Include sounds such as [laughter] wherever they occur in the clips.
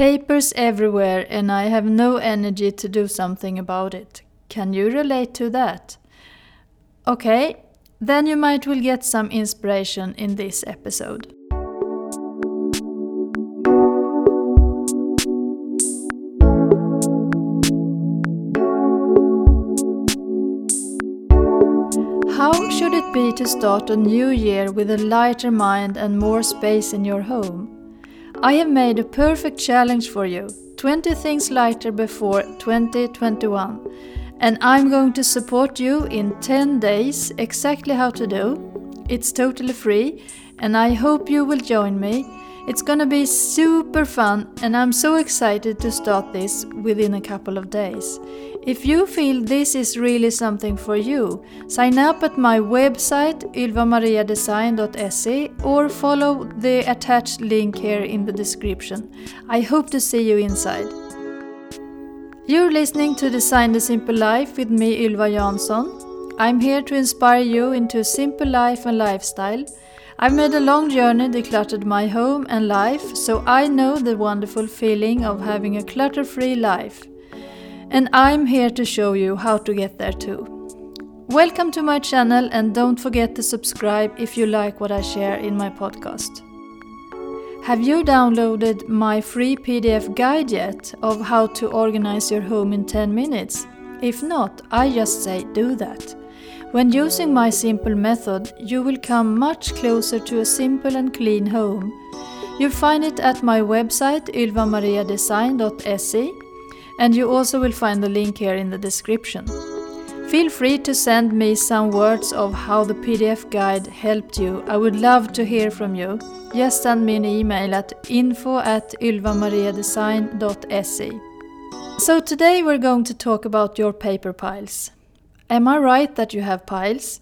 Papers everywhere and I have no energy to do something about it. Can you relate to that? Okay, then you might will get some inspiration in this episode. How should it be to start a new year with a lighter mind and more space in your home? I have made a perfect challenge for you 20 things lighter before 2021. And I'm going to support you in 10 days exactly how to do. It's totally free, and I hope you will join me. It's gonna be super fun, and I'm so excited to start this within a couple of days. If you feel this is really something for you, sign up at my website ylvamariadesign.se or follow the attached link here in the description. I hope to see you inside. You're listening to Design the Simple Life with me, Ylva Jansson. I'm here to inspire you into a simple life and lifestyle. I've made a long journey, decluttered my home and life, so I know the wonderful feeling of having a clutter free life and I'm here to show you how to get there too. Welcome to my channel and don't forget to subscribe if you like what I share in my podcast. Have you downloaded my free PDF guide yet of how to organize your home in 10 minutes? If not, I just say do that. When using my simple method, you will come much closer to a simple and clean home. You'll find it at my website ylvamariadesign.se and you also will find the link here in the description. Feel free to send me some words of how the PDF guide helped you. I would love to hear from you. Just send me an email at info at ylvamariadesign.se. So today we're going to talk about your paper piles. Am I right that you have piles?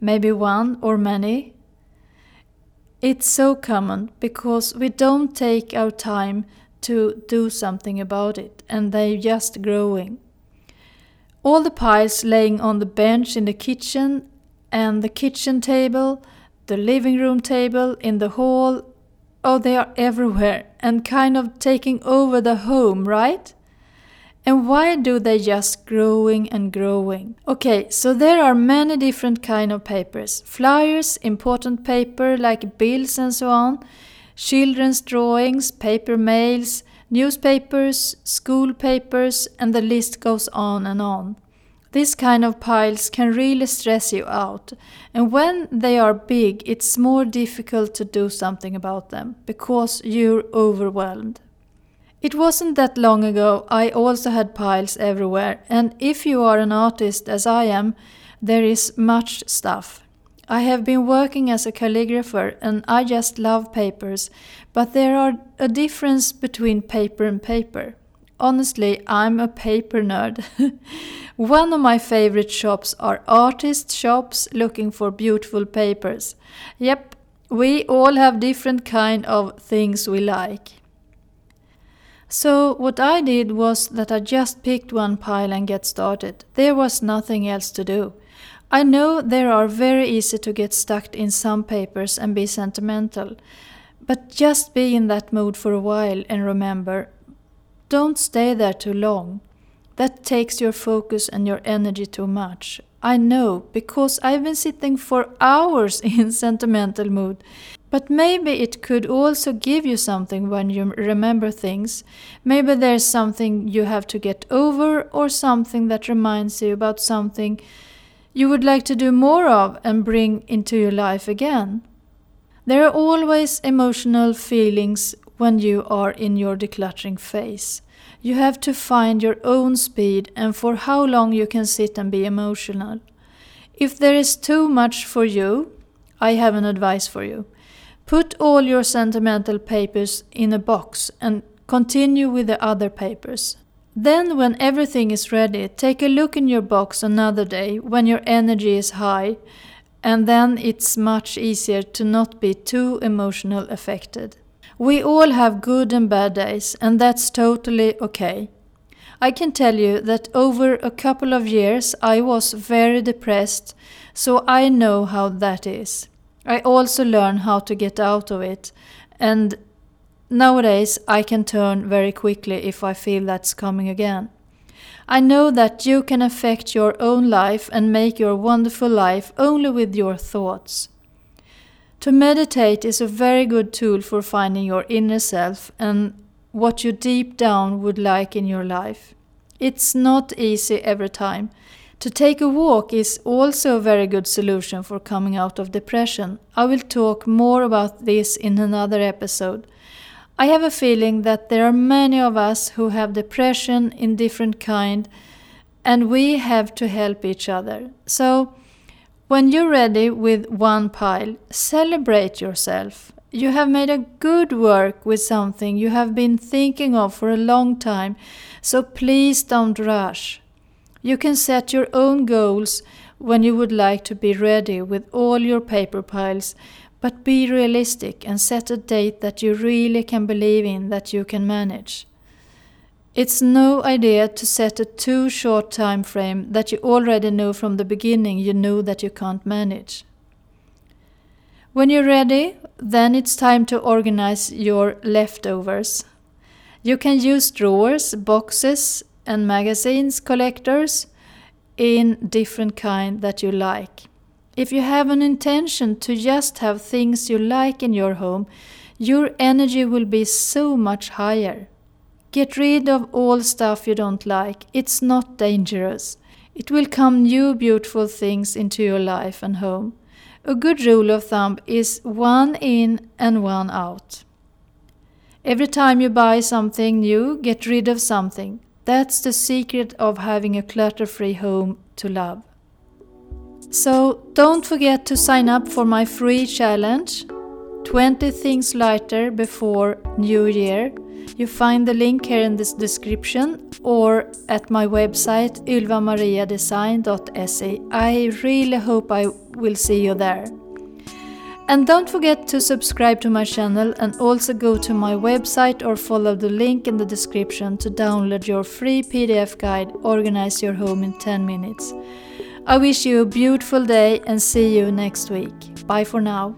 Maybe one or many? It's so common because we don't take our time to do something about it, and they're just growing. All the piles laying on the bench in the kitchen and the kitchen table, the living room table, in the hall, oh, they are everywhere and kind of taking over the home, right? And why do they just growing and growing? Okay, so there are many different kind of papers. Flyers, important paper like bills and so on children's drawings, paper mails, newspapers, school papers, and the list goes on and on. This kind of piles can really stress you out, and when they are big, it's more difficult to do something about them because you're overwhelmed. It wasn't that long ago I also had piles everywhere, and if you are an artist as I am, there is much stuff. I have been working as a calligrapher and I just love papers, but there are a difference between paper and paper. Honestly, I'm a paper nerd. [laughs] One of my favorite shops are artist shops looking for beautiful papers. Yep, we all have different kind of things we like. So what I did was that I just picked one pile and get started. There was nothing else to do. I know there are very easy to get stuck in some papers and be sentimental, but just be in that mood for a while and remember don't stay there too long. That takes your focus and your energy too much. I know, because I've been sitting for hours [laughs] in sentimental mood. But maybe it could also give you something when you remember things. Maybe there's something you have to get over or something that reminds you about something you would like to do more of and bring into your life again. There are always emotional feelings when you are in your decluttering phase. You have to find your own speed and for how long you can sit and be emotional. If there is too much for you, I have an advice for you. Put all your sentimental papers in a box and continue with the other papers. Then, when everything is ready, take a look in your box another day when your energy is high, and then it's much easier to not be too emotional affected. We all have good and bad days, and that's totally okay. I can tell you that over a couple of years I was very depressed, so I know how that is. I also learn how to get out of it, and nowadays I can turn very quickly if I feel that's coming again. I know that you can affect your own life and make your wonderful life only with your thoughts. To meditate is a very good tool for finding your inner self and what you deep down would like in your life. It's not easy every time. To take a walk is also a very good solution for coming out of depression. I will talk more about this in another episode. I have a feeling that there are many of us who have depression in different kind and we have to help each other. So when you're ready with one pile, celebrate yourself. You have made a good work with something you have been thinking of for a long time, so please don't rush. You can set your own goals when you would like to be ready with all your paper piles, but be realistic and set a date that you really can believe in that you can manage. It's no idea to set a too short time frame that you already know from the beginning you know that you can't manage. When you're ready, then it's time to organize your leftovers. You can use drawers, boxes, and magazines collectors in different kind that you like. If you have an intention to just have things you like in your home, your energy will be so much higher. Get rid of all stuff you don't like. It's not dangerous. It will come new beautiful things into your life and home. A good rule of thumb is one in and one out. Every time you buy something new, get rid of something. That's the secret of having a clutter free home to love. So don't forget to sign up for my free challenge 20 things lighter before New Year you find the link here in this description or at my website ylvamariadesign.se. I really hope I will see you there. And don't forget to subscribe to my channel and also go to my website or follow the link in the description to download your free PDF guide Organize Your Home in 10 Minutes. I wish you a beautiful day and see you next week. Bye for now.